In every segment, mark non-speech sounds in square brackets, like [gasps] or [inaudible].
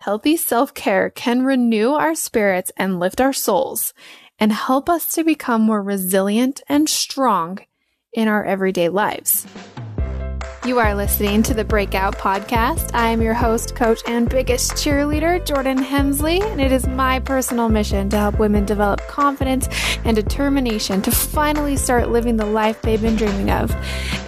Healthy self care can renew our spirits and lift our souls and help us to become more resilient and strong in our everyday lives. You are listening to the Breakout Podcast. I am your host, coach, and biggest cheerleader, Jordan Hemsley, and it is my personal mission to help women develop confidence and determination to finally start living the life they've been dreaming of.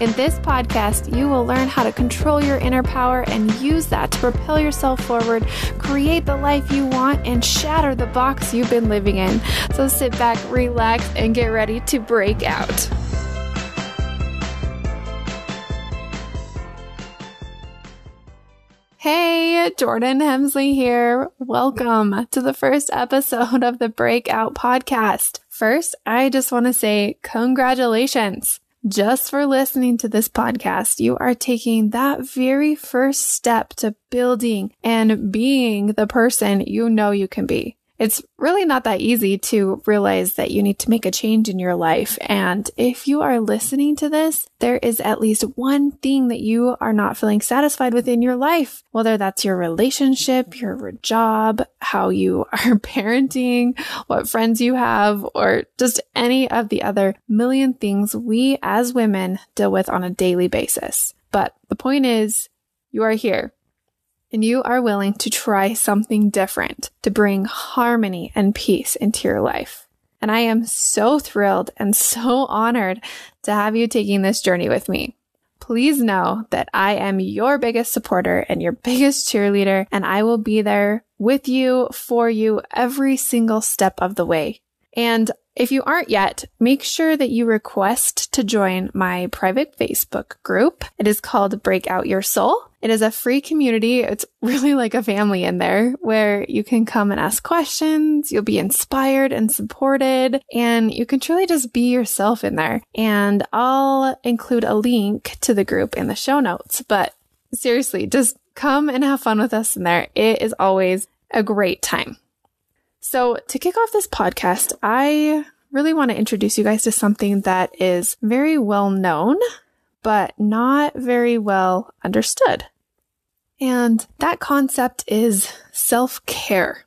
In this podcast, you will learn how to control your inner power and use that to propel yourself forward, create the life you want, and shatter the box you've been living in. So sit back, relax, and get ready to break out. Hey, Jordan Hemsley here. Welcome to the first episode of the Breakout Podcast. First, I just want to say congratulations. Just for listening to this podcast, you are taking that very first step to building and being the person you know you can be. It's really not that easy to realize that you need to make a change in your life. And if you are listening to this, there is at least one thing that you are not feeling satisfied with in your life, whether that's your relationship, your job, how you [laughs] are parenting, what friends you have, or just any of the other million things we as women deal with on a daily basis. But the point is, you are here and you are willing to try something different to bring harmony and peace into your life. And I am so thrilled and [laughs] so honored to have you taking this journey with me. Please know that I am your biggest supporter and your [laughs] biggest cheerleader, and I will be there with you, for you, every single step of the way. And if you aren't yet, make sure that you request to join my private Facebook group. It is called Break Out Your Soul. It is a free community. It's [laughs] really like a family in there where you can come and ask questions. You'll be inspired and supported and you can truly just be yourself in there. And I'll include a link to the group in the show notes, but seriously, just come and have fun with us in there. It is always a great time. So, to kick off this podcast, I really want to introduce you guys to something that is very well known, but not very well understood. And that concept is self care.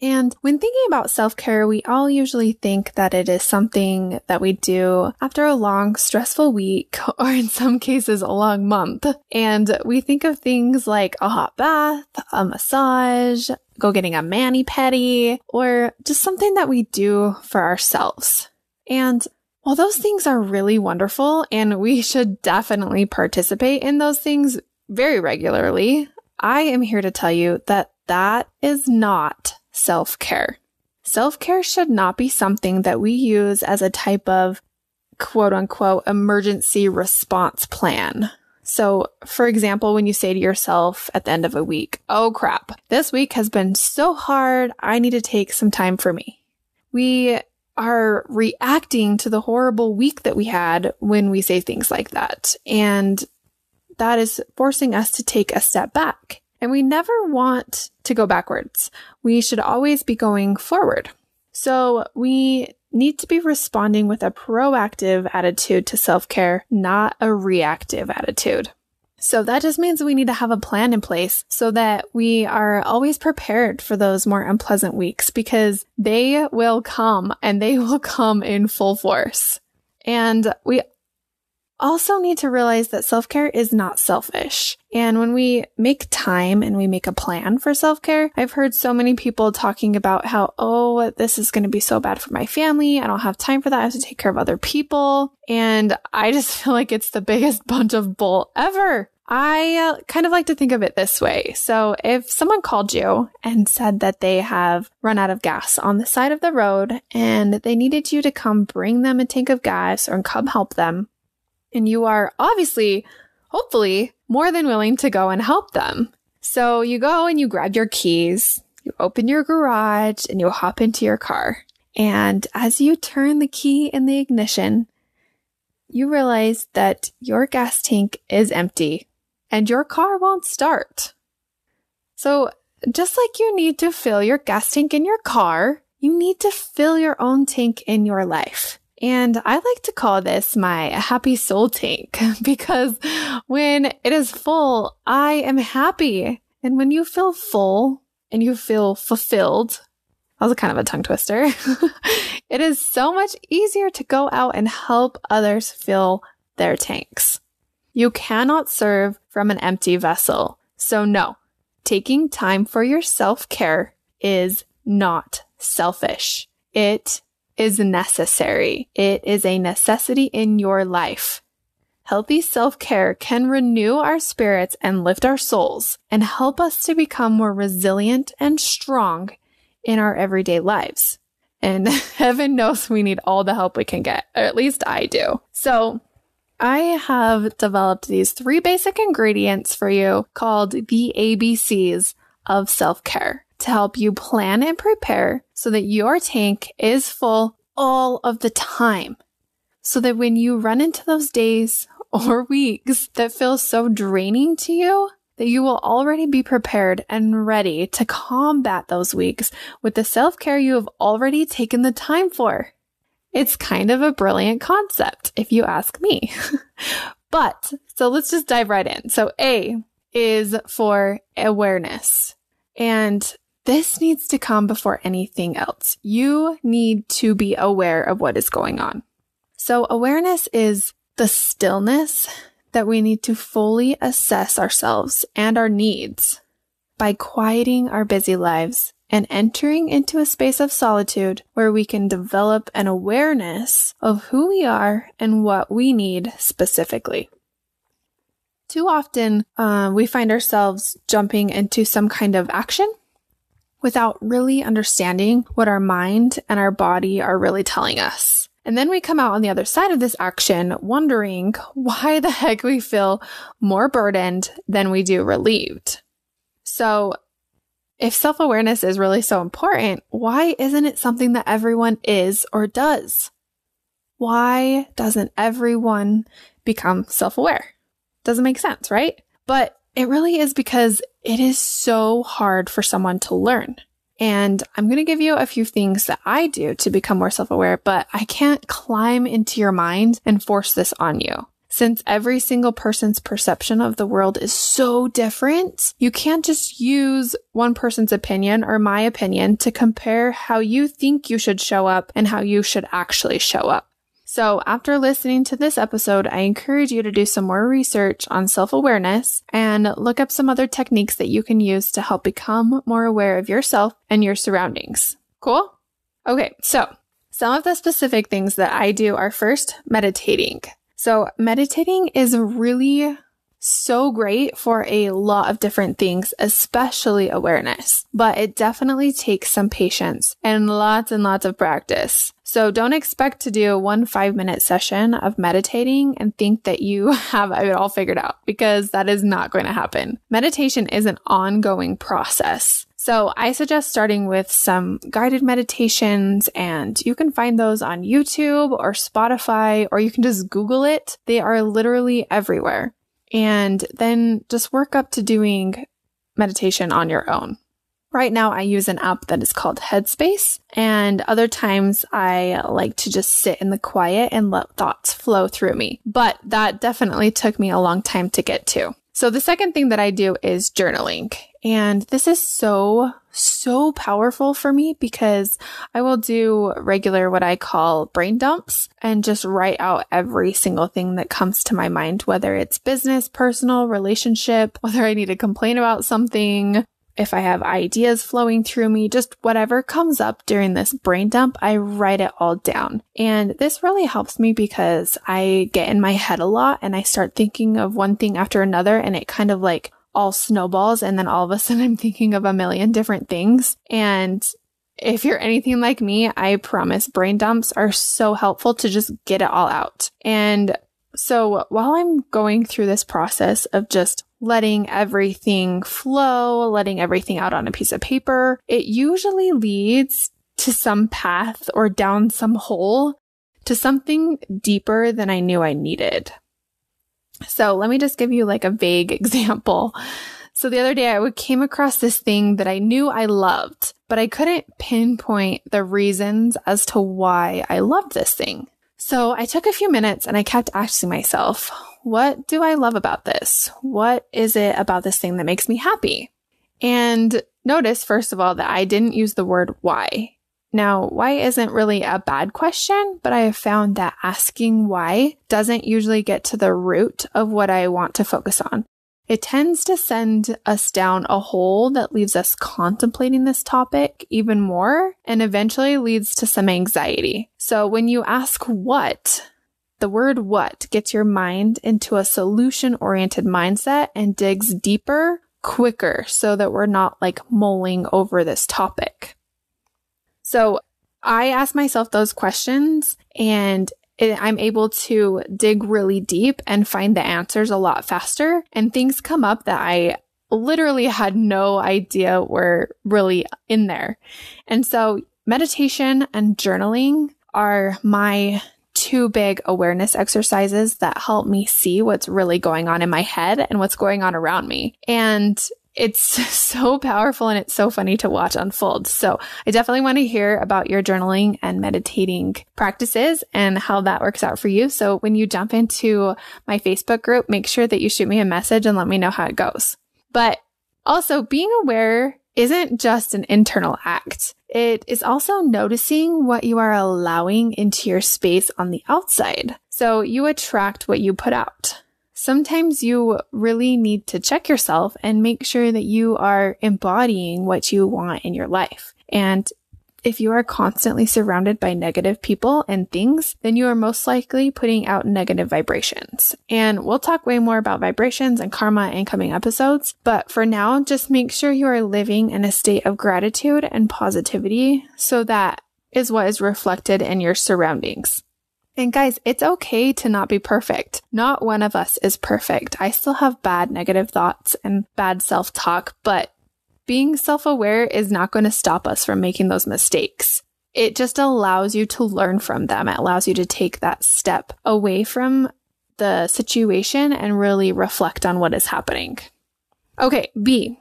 And when thinking about self care, we all usually think that it is something that we do after a long, stressful week, [laughs] or in some cases, a long month. And we think of things like a hot bath, a massage, go getting a mani pedi, or just something that we do for ourselves. And while those things are really wonderful and we [laughs] should definitely participate in those things very regularly, I am here to tell you that that is not self care. Self care should not be something that we use as a type of quote unquote emergency response plan. So, for example, when you say to yourself at the end of a week, Oh crap, this week has been so hard. I need to take some time for me. We are reacting to the horrible week that we had when we say things like that. And that is forcing us to take a step back and we never want to go backwards. We should always be going forward. So we need to be responding with a proactive attitude to self care, not a reactive attitude. So that just means we need to have a plan in place so that we are always prepared for those more unpleasant weeks because they will come and they will come in full force. And we also need to realize that self care is not selfish. And when we make time and we make a plan for self care, I've heard so many people talking about how, oh, this is going to be so bad for my family. I don't have time for that. I have to take care of other people. And I just [laughs] feel like it's the biggest bunch of bull ever. I uh, kind of like to think of it this way. So if someone called you and said that they have run out of gas on the side of the road and they needed you to come bring them a tank of gas or come help them, and you are obviously, hopefully, more than willing to go and help them. So you go and you grab your keys, you open your garage, and you hop into your car. And as you turn the key in the ignition, you realize that your gas tank is empty and your car won't start. So just like you need to fill your gas tank in your car, you need to fill your own tank in your life. And I like to call this my happy soul tank [laughs] because when it is full, I am happy And when you feel full and you feel fulfilled, that was kind of a tongue twister. [laughs] it is so much easier to go out and help others fill their tanks. You cannot serve from an empty vessel. So, no, taking time for your self care is not selfish. It is necessary. It is a necessity in your life. Healthy self care can renew our spirits and lift our souls and help us to become more resilient and strong in our everyday lives. And [laughs] heaven knows we need all the help we can get, or at least I do. So I have developed these three basic ingredients for you called the ABCs of self care to help you plan and prepare so that your tank is full all of the time. So that when you run into those days [laughs] or weeks that feel so draining to you that you will already be prepared and ready to combat those weeks with the self care you have already taken the time for. It's kind of a brilliant concept, if you ask me. [laughs] but so let's just dive right in. So A is for awareness. And this needs to come before anything else. You need to be aware of what is going on. So awareness is the stillness that we need to fully assess ourselves and our needs by quieting our busy lives and entering into a space of solitude where we can develop an awareness of who we are and what we need specifically. Too often, uh, we find ourselves jumping into some kind of action without really understanding what our mind and our body are really telling us. And then we come out on the other side of this action wondering why the heck we feel more burdened than we do relieved. So if self awareness is really so important, why isn't it something that everyone is or does? Why doesn't everyone become self aware? Doesn't make sense, right? But it really is because it is so hard for someone to learn. And I'm going to give you a few things that I do to become more self aware, but I can't climb into your mind and force this on you. Since every single person's perception of the world is so different, you can't just use one person's opinion or my opinion to compare how you think you should show up and how you should actually show up. So after listening to this episode, I encourage you to do some more research on self awareness and look up some other techniques that you can use to help become more aware of yourself and your surroundings. Cool? Okay. So some of the specific things that I do are first meditating. So meditating is really so great for a lot of different things, especially awareness, but it definitely takes some patience and lots and lots of practice. So don't expect to do one five minute session of meditating and think that you [laughs] have it all figured out because that is not going to happen. Meditation is an ongoing process. So I suggest starting with some guided meditations and you can find those on YouTube or Spotify or you can just Google it. They are literally everywhere and then just work up to doing meditation on your own. Right now, I use an app that is called Headspace, and other times I like to just sit in the quiet and let thoughts flow through me. But that definitely took me a long time to get to. So the second thing that I do is journaling. And this is so, so powerful for me because I will do regular, what I call brain dumps and just write out every single thing that comes to my mind, whether it's business, personal, relationship, [laughs] whether I need to complain about something, if I have ideas flowing through me, just whatever comes up during this brain dump, I write it all down. And this really helps me because I get in my head a lot and I start thinking of one thing after another and it kind of like all snowballs. And then all of a [laughs] sudden I'm thinking of a million different things. And if you're anything like me, I promise brain dumps are so helpful to just get it all out. And so while I'm going through this process of just letting everything flow, letting everything out on a piece of paper, it usually leads to some path or down some hole to something deeper than I knew I needed. So let me just give you like a vague [laughs] example. So the other day I came across this thing that I knew I loved, but I couldn't pinpoint the reasons as to why I loved this thing. So I took a few minutes and I kept asking myself, what do I love about this? What is it about this thing that makes me happy? And notice, first of all, that I didn't use the word why. Now, why isn't really a bad question, but I have found that asking why doesn't usually get to the root of what I want to focus on. It tends to send us down a hole that leaves us contemplating this topic even more and eventually leads to some anxiety. So when you ask what, the word what gets your mind into a solution oriented mindset and digs deeper quicker so that we're not like mulling over this topic. So I ask myself those questions and it, I'm able to dig really deep and find the answers a lot faster. And things come up that I literally had no idea were really in there. And so meditation and journaling are my two big awareness exercises that help me see what's really going on in my head and what's going on around me. And it's [laughs] so powerful and it's so funny to watch unfold. So I definitely want to hear about your journaling and meditating practices and how that works out for you. So when you jump into my Facebook group, make sure that you shoot me a message and let me know how it goes. But also being aware isn't just an internal act. It is also noticing what you are allowing into your space on the outside. So you attract what you put out sometimes you really need to check yourself and make sure that you are embodying what you want in your life. And if you are constantly surrounded by negative people and things, then you are most likely putting out negative vibrations. And we'll talk way more about vibrations and karma in coming episodes. But for now, just make sure you are living in a state of gratitude and positivity so that is what is reflected in your surroundings. And guys, it's okay to not be perfect. Not one of us is perfect. I still have bad negative thoughts and bad self talk, but being self aware is not going to stop us from making those mistakes. It just allows you to learn from them. It allows you to take that step away from the situation and really reflect on what is happening. Okay, B.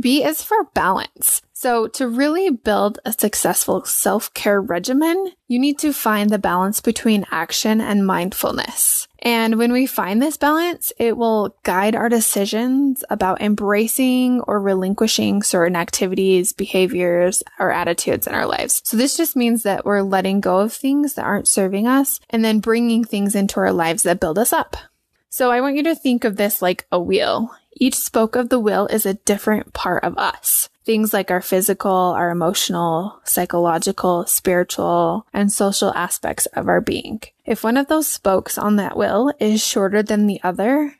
B is for balance. So, to really build a successful self care regimen, you need to find the balance between action and mindfulness. And when we find this balance, it will guide our decisions about embracing or relinquishing certain activities, behaviors, or attitudes in our lives. So, this just means that we're letting go of things that aren't serving us and then bringing things into our lives that build us up. So, I want you to think of this like a wheel. Each spoke of the wheel is a different part of us. Things like our physical, our emotional, psychological, spiritual, and social aspects of our being. If one of those spokes on that wheel is shorter than the other,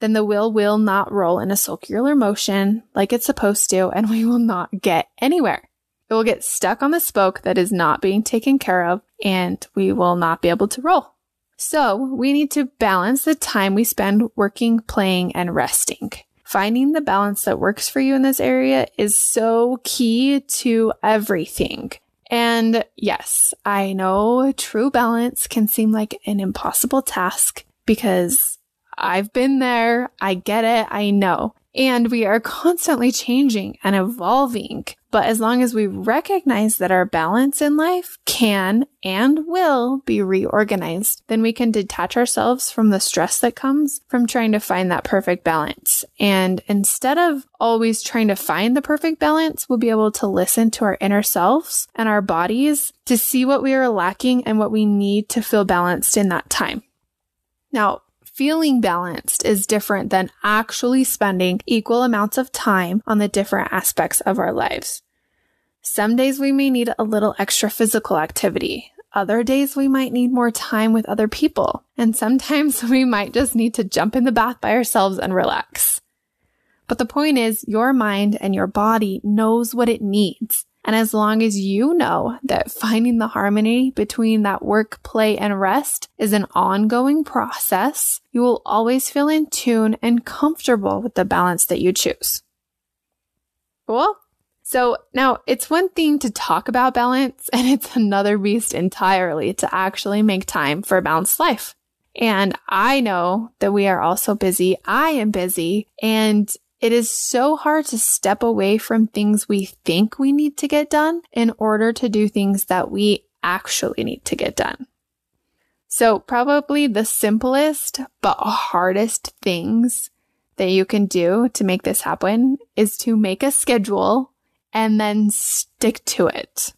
then the wheel will not roll in a circular motion like it's supposed to, and [laughs] we will not get anywhere. It will get stuck on the spoke that is not being taken care of, and we will not be able to roll. So we need to balance the time we spend working, playing, and resting. Finding the balance that works for you in this area is so key to everything. And yes, I know true balance can seem like an impossible task because I've been there. I get it. I know. And we are [laughs] constantly changing and evolving. But as long as we recognize that our balance in life can and will be reorganized, then we can detach ourselves from the stress that comes from trying to find that perfect balance. And instead of always trying to find the perfect balance, we'll be able to listen to our inner selves and our bodies to see what we are lacking and what we need to feel balanced in that time. Now, feeling balanced is different than actually spending equal amounts of time on the different aspects of our lives. Some days we may need a little extra physical activity. Other days we might need more time with other people. And sometimes [laughs] we might just need to jump in the bath by ourselves and relax. But the point is your mind and your body knows what it needs. And as long as you know that finding the harmony between that work, play, and rest is an ongoing process, you will always feel in tune and comfortable with the balance that you choose. Cool? So now it's one thing to talk about balance [laughs] and it's another beast entirely to actually make time for a balanced life. And I know that we are also busy. I am busy and it is so hard to step away from things we think we need to get done in order to do things that we actually need to get done. So, probably the simplest but hardest things that you can do to make this happen is to make a schedule and then stick to it.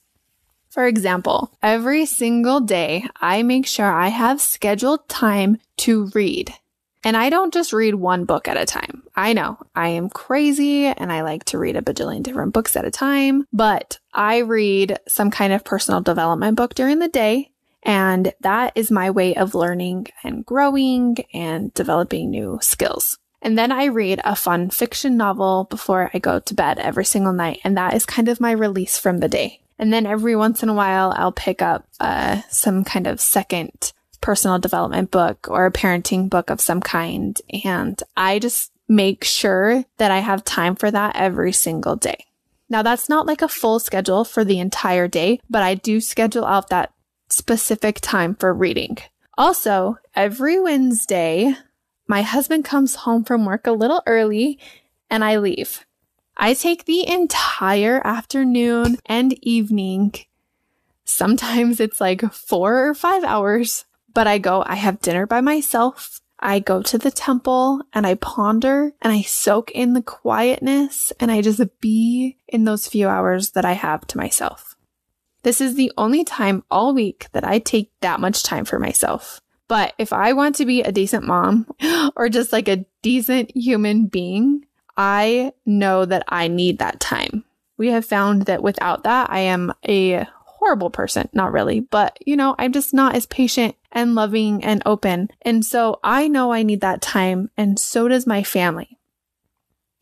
For example, every single day, I make sure I have scheduled time to read. And I don't just read one book at a time. I know I am crazy and I like to read a bajillion different books at a time, but I read some kind of personal development book during the day. And that is my way of learning and growing and developing new skills. And then I read a fun fiction novel before I go to bed every single night. And that is kind of my release from the day. And then every once in a while, I'll pick up uh, some kind of second personal development book or a parenting book of some kind. And I just make sure that I have time for that every single day. Now, that's not like a full schedule for the entire day, but I do schedule out that specific time for reading. Also, every Wednesday, my husband comes home from work a little early and I leave. I take the entire afternoon and evening. Sometimes it's like four or five hours but I go, I have dinner by myself. I go to the temple and I ponder and I soak in the quietness and I just be in those few hours that I have to myself. This is the only time all week that I take that much time for myself. But if I want to be a decent mom [gasps] or just like a decent human being, I know that I need that time. We have found that without that, I am a horrible person. Not really, but you know, I'm just not as patient and loving and open. And so I know I need that time, and so does my family.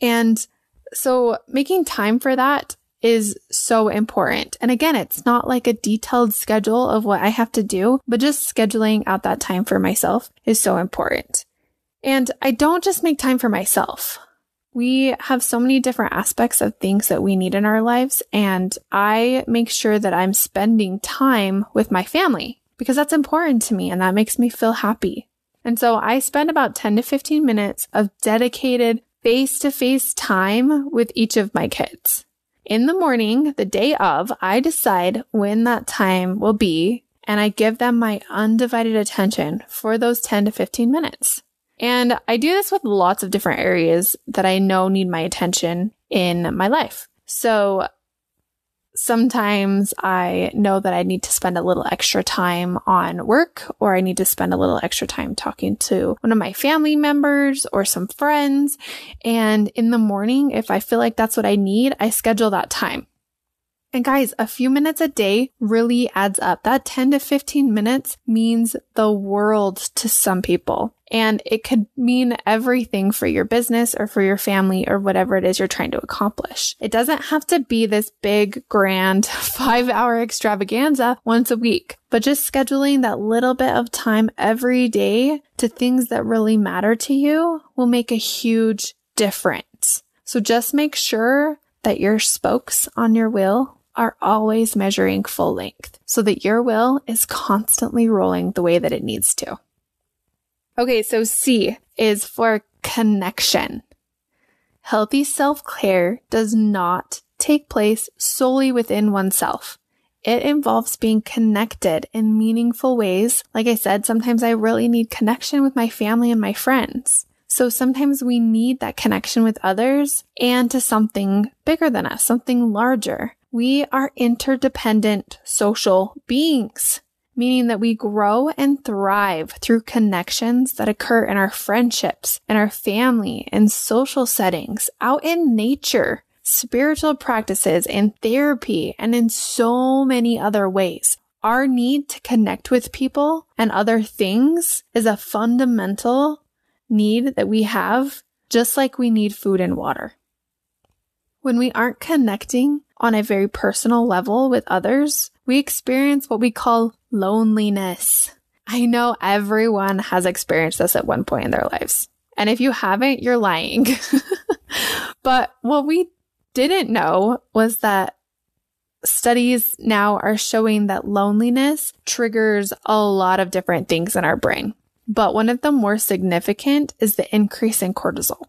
And so making time for that is so important. And again, it's not like a detailed schedule of what I have to do, but just scheduling out that time for myself is so important. And I don't just make time for myself. We have so many different aspects of things that we need in our lives. And I make sure that I'm spending time with my family because that's important to me and that makes me feel happy. And so I spend about 10 to 15 minutes of dedicated face to face time with each of my kids. In the morning, the day of, I decide when that time will be and I give them my undivided attention for those 10 to 15 minutes. And I do this with lots of different areas that I know need my attention in my life. So sometimes I know that I need to spend a little extra time on work or I need to spend a little extra time talking to one of my family members or some friends. And in the morning, if I feel like that's what I need, I schedule that time. And guys, a few minutes a day really adds up. That 10 to 15 minutes means the world to some people. And it could mean everything for your business or for your family or whatever it is you're trying to accomplish. It doesn't have to be this big, grand [laughs] five hour extravaganza once a week, but just scheduling that little bit of time every day to things that really matter to you will make a huge difference. So just make sure that your spokes on your wheel are always measuring full length so that your wheel is constantly rolling the way that it needs to. Okay, so C is for connection. Healthy self care does not take place solely within oneself. It involves being connected in meaningful ways. Like I said, sometimes I really need connection with my family and my friends. So sometimes we need that connection with others and to something bigger than us, something larger. We are interdependent social beings, meaning that we grow and thrive through connections that occur in our friendships, in our family, and social settings, out in nature, spiritual practices, in therapy, and in so many other ways. Our need to connect with people and other things is a fundamental need that we have, just like we need food and water. When we aren't connecting on a very personal level with others, we experience what we call loneliness. I know everyone has experienced this at one point in their lives. And if you haven't, you're lying. [laughs] but what we didn't know was that studies now are showing that loneliness triggers a lot of different things in our brain. But one of the more significant is the increase in cortisol.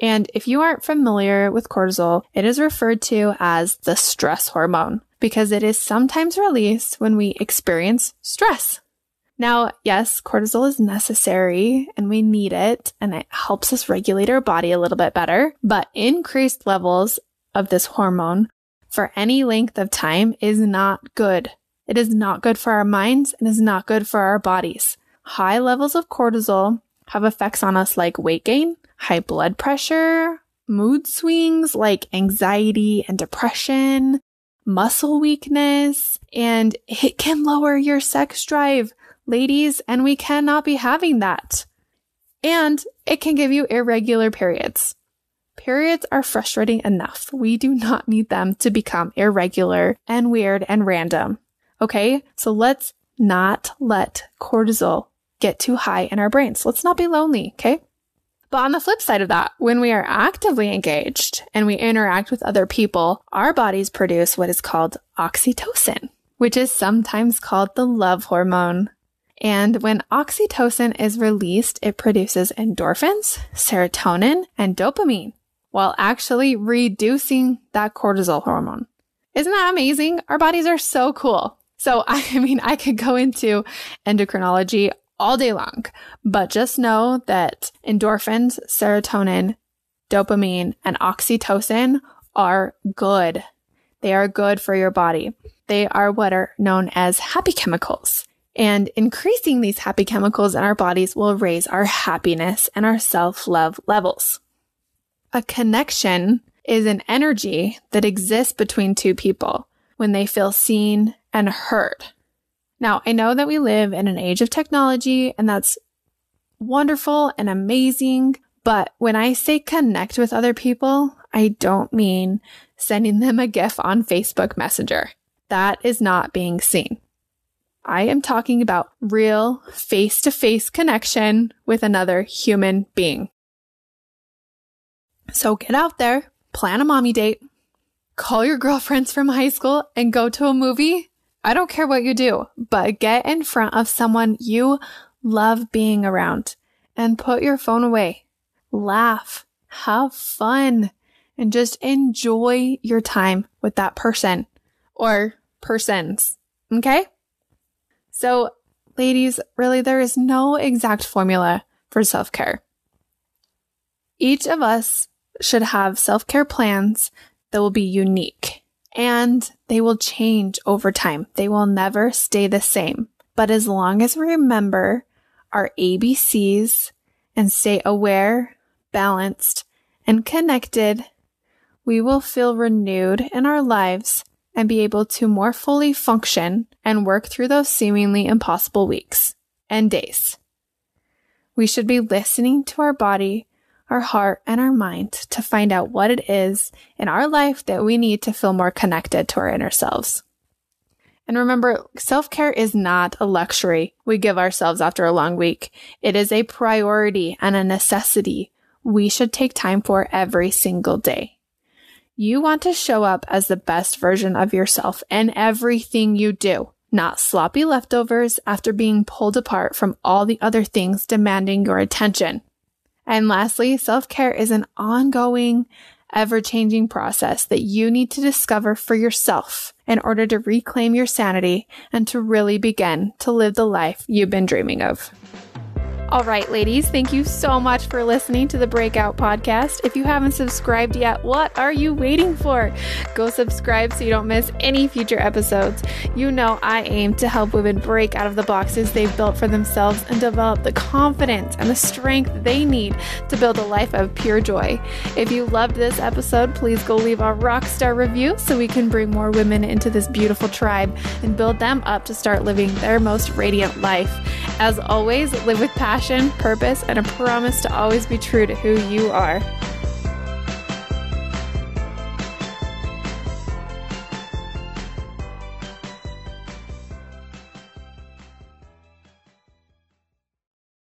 And if you aren't familiar with cortisol, it is referred to as the stress hormone because it is sometimes released when we experience stress. Now, yes, cortisol is necessary and we need it and it helps us regulate our body a little bit better, but increased levels of this hormone for any length of time is not good. It is not good for our minds and is not good for our bodies. High levels of cortisol have effects on us like weight gain, high blood pressure, mood swings like anxiety and depression, muscle weakness, and it can lower your sex drive, ladies, and we cannot be having that. And it can give you irregular periods. Periods are frustrating enough. We do not need them to become irregular and weird and random. Okay. So let's not let cortisol get too high in our brains. Let's not be lonely. Okay. But on the flip side of that, when we are actively engaged and we interact with other people, our bodies produce what is called oxytocin, which is sometimes called the love hormone. And when oxytocin is released, it produces endorphins, serotonin, and dopamine while actually reducing that cortisol hormone. Isn't that amazing? Our bodies are so cool. So, [laughs] I mean, I could go into endocrinology all day long. But just know that endorphins, serotonin, dopamine, and oxytocin are good. They are good for your body. They are what are known as happy chemicals. And increasing these happy chemicals in our bodies will raise our happiness and our self love levels. A connection is an energy that exists between two people when they feel seen and heard. Now, I know that we live in an age of technology and that's wonderful and amazing. But when I say connect with other people, I don't mean sending them a GIF on Facebook Messenger. That is not being seen. I am talking about real face to face connection with another human being. So get out there, plan a mommy date, call your girlfriends from high school and go to a movie I don't care what you do, but get in front of someone you love being around and put your phone away. Laugh, have fun, and just enjoy your time with that person or persons. Okay? So, ladies, really, there is no exact formula for self care. Each of us should have self care plans that will be unique and they will change over time. They will never stay the same. But as long as we remember our ABCs and stay aware, balanced, and connected, we will feel renewed in our lives and be able to more fully function and work through those seemingly impossible weeks and days. We should be listening to our body our heart, and our mind to find out what it is in our life that we need to feel more connected to our inner selves. And remember, self care is not a luxury we give ourselves after a long week. It is a priority and a necessity we should take time for every single day. You want to show up as the best version of yourself in everything you do, not sloppy leftovers after being pulled apart from all the other things demanding your attention. And lastly, self care is an ongoing, ever changing process that you need to discover for yourself in order to reclaim your sanity and to really begin to live the life you've been dreaming of. All right, ladies, thank you so much for listening to the Breakout Podcast. If you haven't subscribed yet, what are you waiting for? Go subscribe so you don't miss any future episodes. You know, I aim to help women break out of the boxes they've built for themselves and develop the confidence and the strength they need to build a life of pure joy. If you loved this episode, please go leave a rock star review so we can bring more women into this beautiful tribe and build them up to start living their most radiant life. As always, live with passion passion, purpose, and a promise to always be true to who you are.